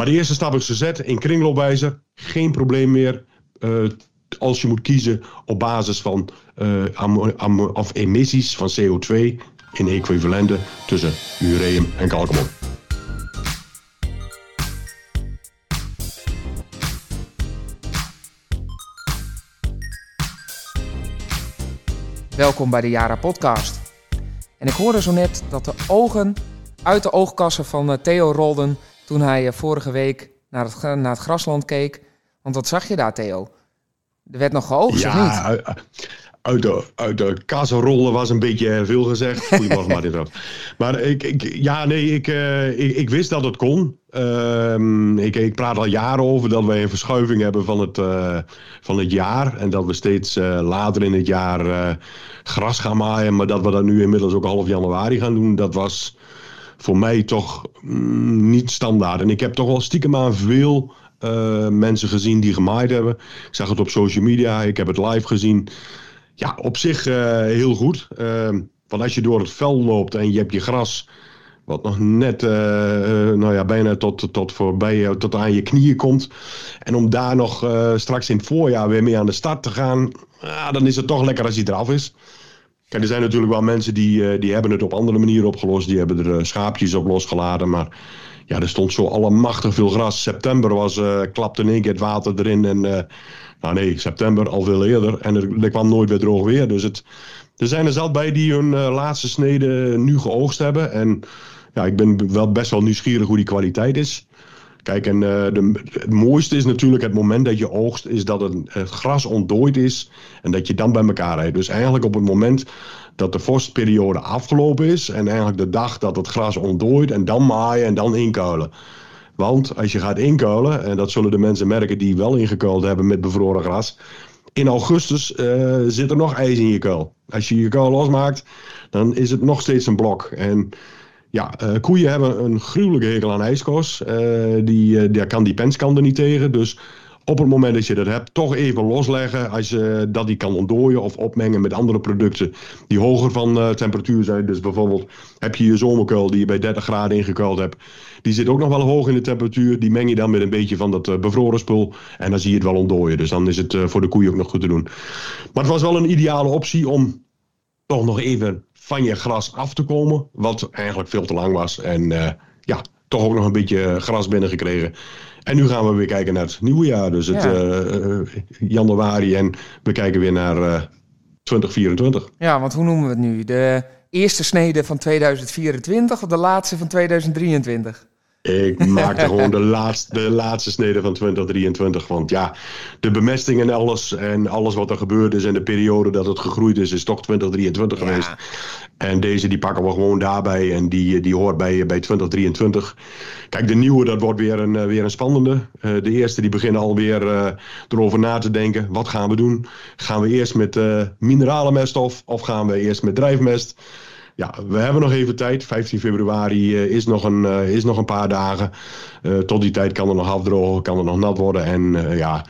Maar de eerste stap is gezet in kringloopwijzer. Geen probleem meer uh, als je moet kiezen op basis van uh, of emissies van CO2 in equivalenten tussen ureum en kalkmon. Welkom bij de Jara Podcast. En ik hoorde zo net dat de ogen uit de oogkassen van eh, Theo rolden toen hij eh, vorige week naar het, naar het grasland keek. Want wat zag je daar, Theo? Er werd nog geoogst, ja, of niet? Uit de, uit de was een beetje veel gezegd. Goedemorgen, Martin. Maar ik, ik, ja, nee, ik, uh, ik, ik, wist dat het kon. Uh, ik, ik praat al jaren over dat wij een verschuiving hebben van het, uh, van het jaar. En dat we steeds later in het jaar gras gaan maaien. Maar dat we dat nu inmiddels ook half januari gaan doen. Dat was voor mij toch mm, niet standaard. En ik heb toch wel stiekem aan veel uh, mensen gezien die gemaaid hebben. Ik zag het op social media, ik heb het live gezien. Ja, op zich uh, heel goed. Uh, want als je door het vel loopt en je hebt je gras, wat nog net nou ja, bijna tot, tot, voorbij, tot aan je knieën komt. En om daar nog straks in het voorjaar weer mee aan de start te gaan, dan is het toch lekker als hij eraf is. Er zijn natuurlijk wel mensen die, die hebben het op andere manieren opgelost. Die hebben er schaapjes op losgelaten. Maar ja, er stond zo allemachtig veel gras. September was, uh, klapte in één keer het water erin. En, nou nee, september al veel eerder. En er, kwam nooit weer droog weer. Dus het, er zijn er zat bij die hun laatste snede nu geoogst hebben. En ja, ik ben wel best wel nieuwsgierig hoe die kwaliteit is. Kijk, en de, het mooiste is natuurlijk het moment dat je oogst, is dat het, gras ontdooid is en dat je dan bij elkaar rijdt. Dus eigenlijk op het moment dat de vorstperiode afgelopen is. En eigenlijk de dag dat het gras ontdooit. En dan maaien en dan inkuilen. Want als je gaat inkuilen, en dat zullen de mensen merken die wel ingekuild hebben met bevroren gras. In augustus uh, zit er nog ijs in je kuil. Als je je kuil losmaakt, dan is het nog steeds een blok. En ja, uh, koeien hebben een gruwelijke hekel aan ijskos. Uh, die, daar kan die penskan er niet tegen. Dus op het moment dat je dat hebt, toch even losleggen. Als je dat die kan ontdooien of opmengen met andere producten die hoger van temperatuur zijn. Dus bijvoorbeeld heb je je zomerkuil die je bij 30 graden ingekuild hebt. Die zit ook nog wel hoog in de temperatuur. Die meng je dan met een beetje van dat bevroren spul. En dan zie je het wel ontdooien. Dus dan is het voor de koeien ook nog goed te doen. Maar het was wel een ideale optie om toch nog even van je gras af te komen. Wat eigenlijk veel te lang was. En ja, toch ook nog een beetje gras binnengekregen. En nu gaan we weer kijken naar het nieuwe jaar. Dus het ja. januari en we kijken weer naar 2024. Ja, want hoe noemen we het nu? De eerste snede van 2024 of de laatste van 2023? Ik maak gewoon de laatste, de laatste snede van 2023. Want ja, de bemesting en alles en alles wat er gebeurd is en de periode dat het gegroeid is, is toch 2023 geweest. En deze die pakken we gewoon daarbij en die, die hoort bij, bij 2023. Kijk, de nieuwe dat wordt weer een, weer een spannende. Uh, de eerste die beginnen alweer uh, erover na te denken. Wat gaan we doen? Gaan we eerst met uh, mineralenmest of, of gaan we eerst met drijfmest? Ja, we hebben nog even tijd. 15 februari uh, is, nog een, uh, is nog een paar dagen. Uh, tot die tijd kan er nog afdrogen, kan er nog nat worden. En ja,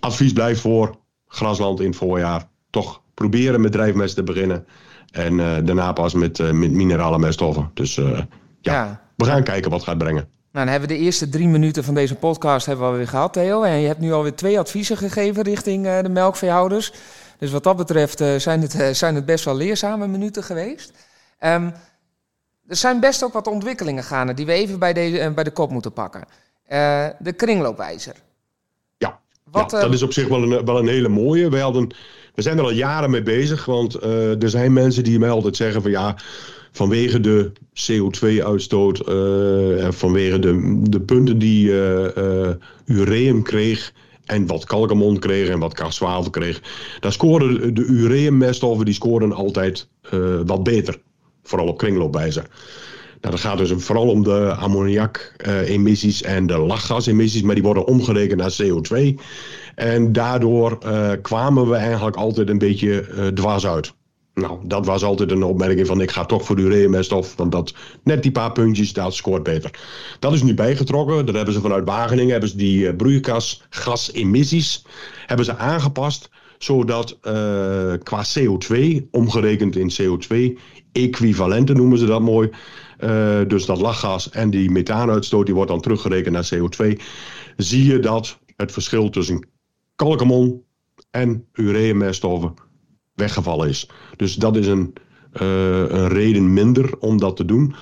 advies blijft voor grasland in het voorjaar. Toch proberen met drijfmest te beginnen. En daarna pas met, met minerale meststoffen. Dus ja, ja, we gaan kijken wat gaat brengen. Nou, dan hebben we de eerste drie minuten van deze podcast hebben we weer gehad, Theo. En je hebt nu alweer twee adviezen gegeven richting de melkveehouders. Dus wat dat betreft zijn, het, zijn het best wel leerzame minuten geweest. Um, er zijn best ook wat ontwikkelingen gaande die we even bij, deze, uh, bij de kop moeten pakken. Uh, de kringloopwijzer. Ja, wat, ja dat is op zich wel een, wel een hele mooie. We, hadden, we zijn er al jaren mee bezig, want uh, er zijn mensen die mij altijd zeggen van ja, vanwege de CO2-uitstoot, vanwege de, de punten die ureum kreeg, en wat kalkamon kreeg en wat kastzwavel kreeg. Daar scoren de ureummeststoffen die scoren altijd uh, wat beter vooral op kringloopwijzer. Nou, dat gaat dus vooral om de ammoniak-emissies en de lachgasemissies, maar die worden omgerekend naar CO2. En daardoor uh, kwamen we eigenlijk altijd een beetje uh, dwars uit. Nou, dat was altijd een opmerking van ik ga toch voor ureameststof, want dat net die paar puntjes, dat scoort beter. Dat is nu bijgetrokken. Dat hebben ze vanuit Wageningen, hebben ze die uh, broeikasgasemissies hebben ze aangepast zodat qua CO2, omgerekend in CO2, equivalenten noemen ze dat mooi. dus dat lachgas en die methaanuitstoot die wordt dan teruggerekend naar CO2. Zie je dat het verschil tussen kalkamon en ureameststoffen weggevallen is. Dus dat is een, een reden minder om dat te doen.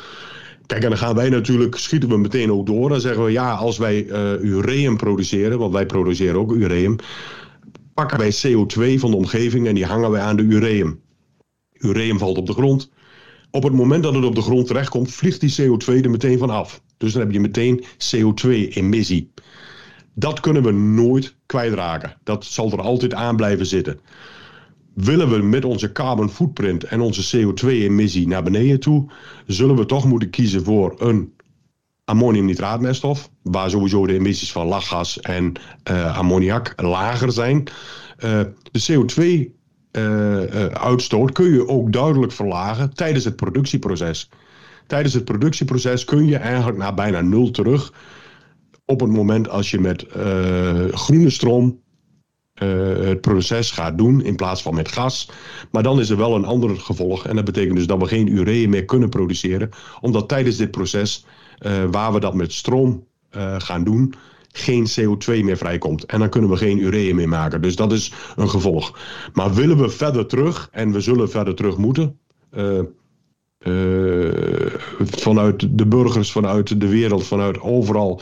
Kijk, en dan gaan wij natuurlijk, schieten we meteen ook door. Dan zeggen we, ja, als wij uh, ureum produceren, want wij produceren ook ureum, pakken wij CO2 van de omgeving en die hangen wij aan de ureum. Ureum valt op de grond. Op het moment dat het op de grond terechtkomt, vliegt die CO2 er meteen van af. Dus dan heb je meteen CO2-emissie. Dat kunnen we nooit kwijtraken. Dat zal er altijd aan blijven zitten willen we met onze carbon footprint en onze CO2-emissie naar beneden toe, zullen we toch moeten kiezen voor een ammoniumnitraatmeststof, waar sowieso de emissies van lachgas en uh, ammoniak lager zijn. Uh, de CO2-uitstoot uh, kun je ook duidelijk verlagen tijdens het productieproces. Tijdens het productieproces kun je eigenlijk naar bijna nul terug. Op het moment als je met groene stroom het proces gaat doen in plaats van met gas. Maar dan is er wel een ander gevolg. En dat betekent dus dat we geen urea meer kunnen produceren. Omdat tijdens dit proces, waar we dat met stroom gaan doen, geen CO2 meer vrijkomt. En dan kunnen we geen urea meer maken. Dus dat is een gevolg. Maar willen we verder terug, en we zullen verder terug moeten. vanuit de burgers, vanuit de wereld, vanuit overal.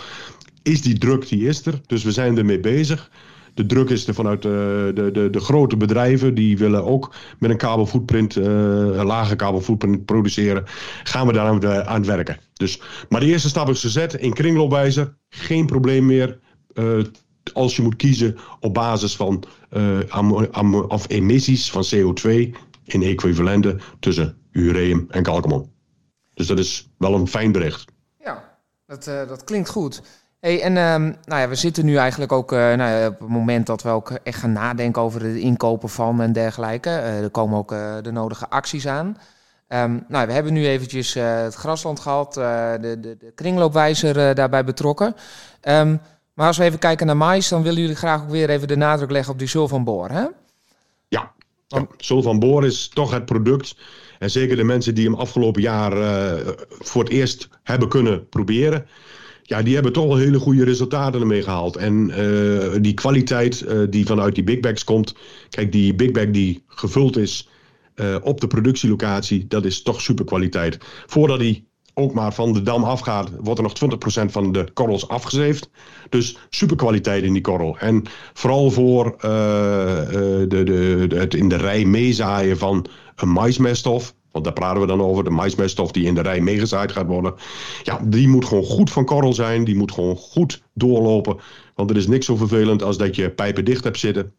Is die druk, die is er. Dus we zijn ermee bezig de druk is er vanuit de, de, de, de grote bedrijven. Die willen ook met een kabelfootprint, uh, lage kabelfootprint produceren. Gaan we daar aan, aan het werken. Dus, maar de eerste stap is gezet in kringloopwijzer. Geen probleem meer. Als je moet kiezen op basis van of emissies van CO2 in equivalenten tussen ureum en kalkamon. Dus dat is wel een fijn bericht. Ja, dat, dat klinkt goed. En um, nou ja, we zitten nu eigenlijk ook uh, nou op het moment dat we ook echt gaan nadenken over het inkopen van en dergelijke. Uh, er komen ook uh, de nodige acties aan. Um, nou, we hebben nu eventjes het grasland gehad, de, de, de, kringloopwijzer daarbij betrokken. Um, maar als we even kijken naar mais, dan willen jullie graag ook weer even de nadruk leggen op die Zul van Boor, hè? Ja, ja Zul van Boor is toch het product. En zeker de mensen die hem afgelopen jaar voor het eerst hebben kunnen proberen ja, die hebben toch wel hele goede resultaten ermee gehaald. En uh, die kwaliteit uh, die vanuit die big bags komt. Kijk, die big bag die gevuld is uh, op de productielocatie, dat is toch super kwaliteit. Voordat die ook maar van de dam afgaat, wordt er nog 20% van de korrels afgezeefd. Dus super kwaliteit in die korrel. En vooral voor de, de, de, het in de rij meezaaien van een maismeststof want daar praten we dan over. De maismeststof die in de rij meegezaaid gaat worden. Ja, die moet gewoon goed van korrel zijn. Die moet gewoon goed doorlopen. Want er is niks zo vervelend als dat je pijpen dicht hebt zitten.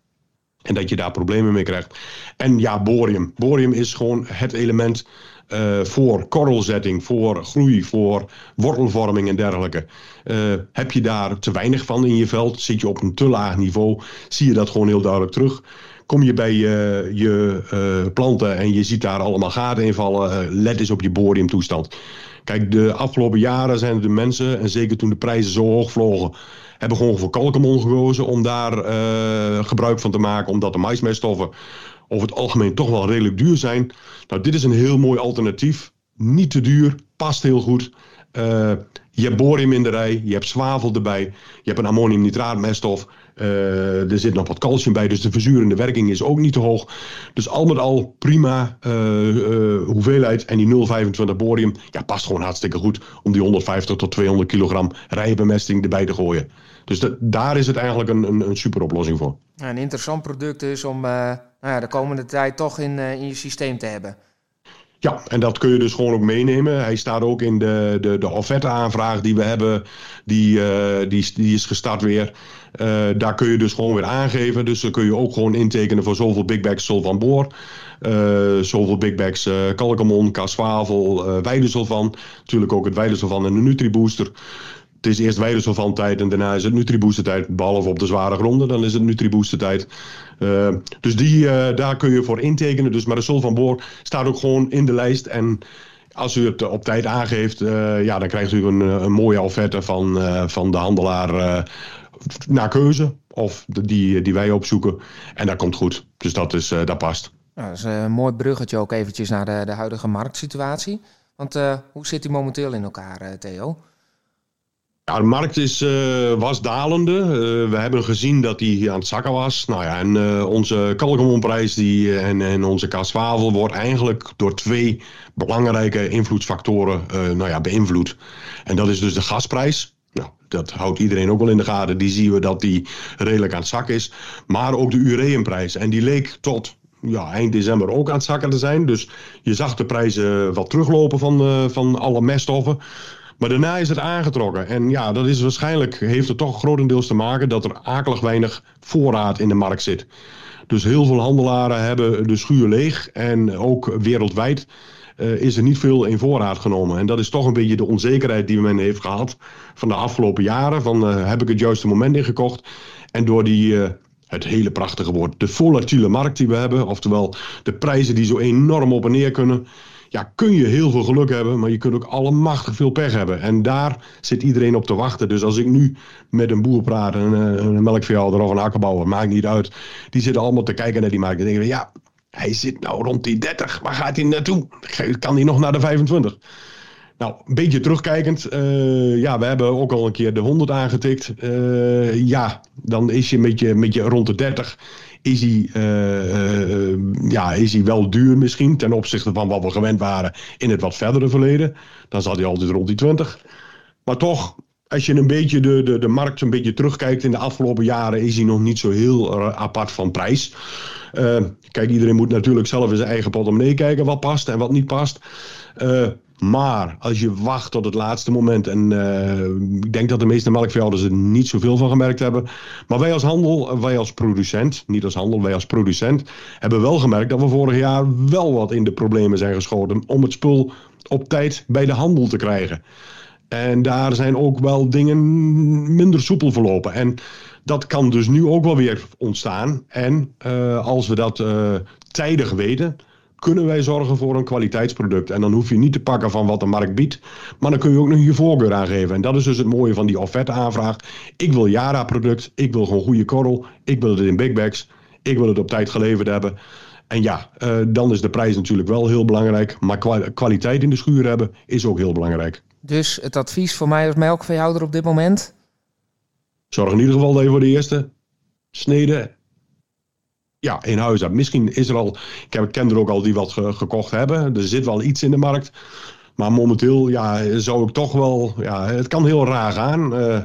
En dat je daar problemen mee krijgt. En ja, borium. Borium is gewoon het element uh, voor korrelzetting, voor groei, voor wortelvorming en dergelijke. Uh, heb je daar te weinig van in je veld? Zit je op een te laag niveau? Zie je dat gewoon heel duidelijk terug kom je bij je, je uh, planten en je ziet daar allemaal gaten in vallen. Uh, let eens op je boriumtoestand. Kijk, de afgelopen jaren zijn de mensen, en zeker toen de prijzen zo hoog vlogen, hebben gewoon voor kalkamon gekozen om daar gebruik van te maken, omdat de maismeststoffen over het algemeen toch wel redelijk duur zijn. Nou, dit is een heel mooi alternatief. Niet te duur, past heel goed. Je hebt borium in de rij, je hebt zwavel erbij, je hebt een ammoniumnitraatmeststof. Uh, er zit nog wat calcium bij, dus de verzurende werking is ook niet te hoog. Dus al met al prima uh, uh, hoeveelheid. En die 0,25 borium ja, past gewoon hartstikke goed om die 150 tot 200 kilogram rijbemesting erbij te gooien. Dus daar is het eigenlijk een, een, een super oplossing voor. Een interessant product is om nou ja, de komende tijd toch in, in je systeem te hebben. Ja, en dat kun je dus gewoon ook meenemen. Hij staat ook in de, de, de offerte-aanvraag die we hebben. Die, uh, die, die is gestart weer. Uh, daar kun je dus gewoon weer aangeven. Dus dan kun je ook gewoon intekenen voor zoveel big bags van boor. Uh, zoveel big bags uh, kalkamon, kaswavel, uh, weidesulfan. Natuurlijk ook het weidesulfan en de Nutribooster. Het is eerst weidesulfan tijd en daarna is het Nutribooster tijd. Behalve op de zware gronden, dan is het Nutribooster tijd. Uh, dus die, uh, daar kun je voor intekenen. Dus, maar de Sol van Boor staat ook gewoon in de lijst. En als u het op tijd aangeeft, uh, ja, dan krijgt u een, een mooie offerte van, van de handelaar naar keuze. Of die, die wij opzoeken. En dat komt goed. Dus dat, is, dat past. Nou, dat is een mooi bruggetje ook eventjes naar de, de huidige marktsituatie. Want hoe zit die momenteel in elkaar, Theo? Ja, de markt is, uh, was dalende. we hebben gezien dat die aan het zakken was. Nou ja, en onze kalkoenprijs die, en, en onze kaswavel wordt eigenlijk door twee belangrijke invloedsfactoren nou ja, beïnvloed. En dat is dus de gasprijs. Nou, dat houdt iedereen ook wel in de gaten. Die zien we dat die redelijk aan het zakken is. Maar ook de ureumprijs. En die leek tot ja, eind december ook aan het zakken te zijn. Dus je zag de prijzen wat teruglopen van, van alle meststoffen. Maar daarna is het aangetrokken. En ja, dat is waarschijnlijk, heeft het toch grotendeels te maken dat er akelig weinig voorraad in de markt zit. Dus heel veel handelaren hebben de schuur leeg. En ook wereldwijd uh, is er niet veel in voorraad genomen. En dat is toch een beetje de onzekerheid die men heeft gehad van de afgelopen jaren. Van uh, heb ik het juiste moment ingekocht? En door die het hele prachtige woord, de volatiele markt die we hebben, oftewel de prijzen die zo enorm op en neer kunnen, ja, kun je heel veel geluk hebben, maar je kunt ook allemachtig veel pech hebben. En daar zit iedereen op te wachten. Dus als ik nu met een boer praat, een, een melkveehouder of een akkerbouwer, maakt niet uit, die zitten allemaal te kijken naar die markt en denken, ja, hij zit nou rond die 30, waar gaat hij naartoe? Kan hij nog naar de 25? Nou, een beetje terugkijkend. Uh, ja, we hebben ook al een keer de 100 aangetikt. Uh, ja, dan is je met, je met je rond de 30. Is hij, uh, ja, is hij wel duur misschien ten opzichte van wat we gewend waren in het wat verdere verleden. Dan zat hij altijd rond die 20. Maar toch, als je een beetje de, de, de markt een beetje terugkijkt in de afgelopen jaren, is hij nog niet zo heel apart van prijs. kijk, iedereen moet natuurlijk zelf in zijn eigen portemonnee kijken wat past en wat niet past. Maar als je wacht tot het laatste moment, en uh, ik denk dat de meeste melkveehouders er niet zoveel van gemerkt hebben. Maar wij als handel, wij als producent, niet als handel, wij als producent, hebben wel gemerkt dat we vorig jaar wel wat in de problemen zijn geschoten om het spul op tijd bij de handel te krijgen. En daar zijn ook wel dingen minder soepel verlopen. En dat kan dus nu ook wel weer ontstaan. En uh, als we dat tijdig weten, kunnen wij zorgen voor een kwaliteitsproduct. En dan hoef je niet te pakken van wat de markt biedt, maar dan kun je ook nog je voorkeur aangeven. En dat is dus het mooie van die offerte-aanvraag. Ik wil Jara-product, ik wil gewoon goede korrel, ik wil het in big bags, ik wil het op tijd geleverd hebben. En ja, uh, dan is de prijs natuurlijk wel heel belangrijk, maar kwaliteit in de schuur hebben is ook heel belangrijk. Dus het advies voor mij als melkveehouder op dit moment? Zorg in ieder geval dat je voor de eerste snede ja, in huis. Misschien is er al, ik, heb, ik ken er ook al die wat gekocht hebben. Er zit wel iets in de markt. Maar momenteel ja, zou ik toch wel, ja, het kan heel raar gaan. Uh,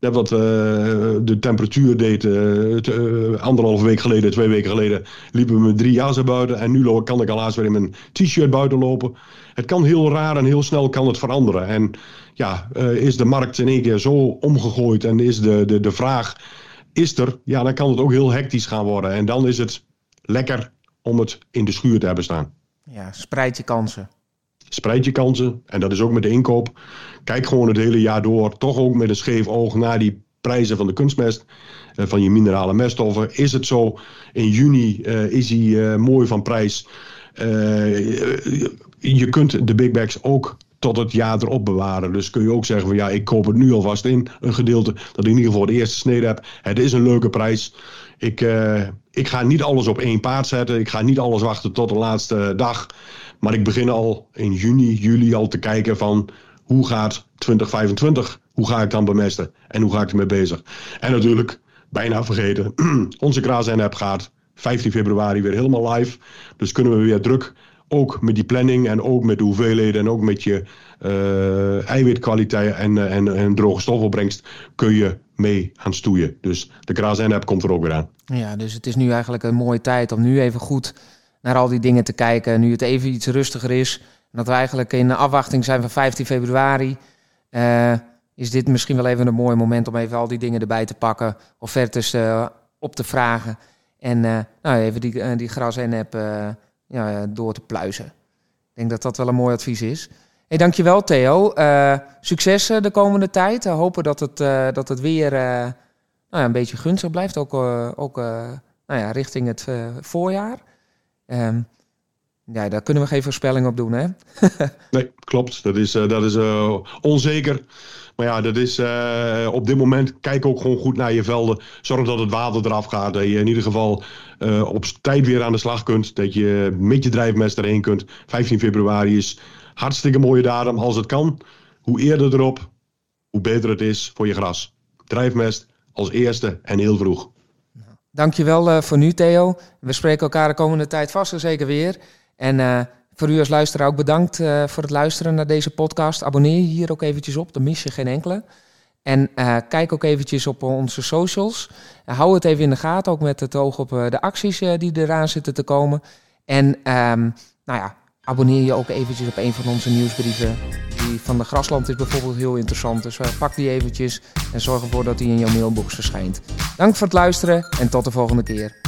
net wat de temperatuur deed, uh, anderhalve week geleden, twee weken geleden, liepen we met drie jassen buiten. En nu kan ik helaas weer in mijn t-shirt buiten lopen. Het kan heel raar en heel snel kan het veranderen. En ja, is de markt in één keer zo omgegooid en is de, de, de vraag is er, ja, dan kan het ook heel hectisch gaan worden. En dan is het lekker om het in de schuur te hebben staan. Ja, spreid je kansen. Spreid je kansen. En dat is ook met de inkoop. Kijk gewoon het hele jaar door, toch ook met een scheef oog naar die prijzen van de kunstmest, eh, van je minerale meststoffen. Is het zo, in juni uh, is hij uh, mooi van prijs. je kunt de big bags ook tot het jaar erop bewaren. Dus kun je ook zeggen van ja, ik koop het nu alvast in, een gedeelte, dat ik in ieder geval de eerste snede heb. Het is een leuke prijs. Ik, uh, ik ga niet alles op één paard zetten. Ik ga niet alles wachten tot de laatste dag. Maar ik begin al in juni, juli al te kijken van hoe gaat 2025? Hoe ga ik dan bemesten? En hoe ga ik ermee bezig? En natuurlijk, bijna vergeten, onze Kraas app gaat 15 februari weer helemaal live. Dus kunnen we weer druk ook met die planning en ook met de hoeveelheden en ook met je uh, eiwitkwaliteit en, uh, en, en droge stofopbrengst kun je mee gaan stoeien. Dus de KraasN-app komt er ook weer aan. Ja, dus het is nu eigenlijk een mooie tijd om nu even goed naar al die dingen te kijken. Nu het even iets rustiger is. En dat we eigenlijk in afwachting zijn van 15 februari. Uh, is dit misschien wel even een mooi moment om even al die dingen erbij te pakken. Offertes op te vragen. En nou, even die, die Gras-N-app ja, door te pluizen. Ik denk dat dat wel een mooi advies is. Hey, dankjewel Theo. Uh, succes de komende tijd. We hopen dat het, uh, dat het weer nou ja, een beetje gunstig blijft. Ook, ook nou ja, richting het voorjaar. Um, Ja, daar kunnen we geen voorspelling op doen, hè? nee, klopt. Dat is, dat is onzeker. Maar ja, dat is uh, op dit moment. Kijk ook gewoon goed naar je velden. Zorg dat het water eraf gaat. Dat je in ieder geval op tijd weer aan de slag kunt. Dat je met je drijfmest erheen kunt. 15 februari is hartstikke mooie datum als het kan. Hoe eerder erop, hoe beter het is voor je gras. Drijfmest als eerste en heel vroeg. Dankjewel uh, voor nu, Theo. We spreken elkaar de komende tijd vast en zeker weer. En voor u als luisteraar ook bedankt uh, voor het luisteren naar deze podcast. Abonneer je hier ook eventjes op, dan mis je geen enkele. En uh, kijk ook eventjes op onze socials. Hou het even in de gaten, ook met het oog op de acties die eraan zitten te komen. En um, nou ja, abonneer je ook eventjes op een van onze nieuwsbrieven. Die van de Grasland is bijvoorbeeld heel interessant. Dus pak die eventjes en zorg ervoor dat die in jouw mailbox verschijnt. Dank voor het luisteren en tot de volgende keer.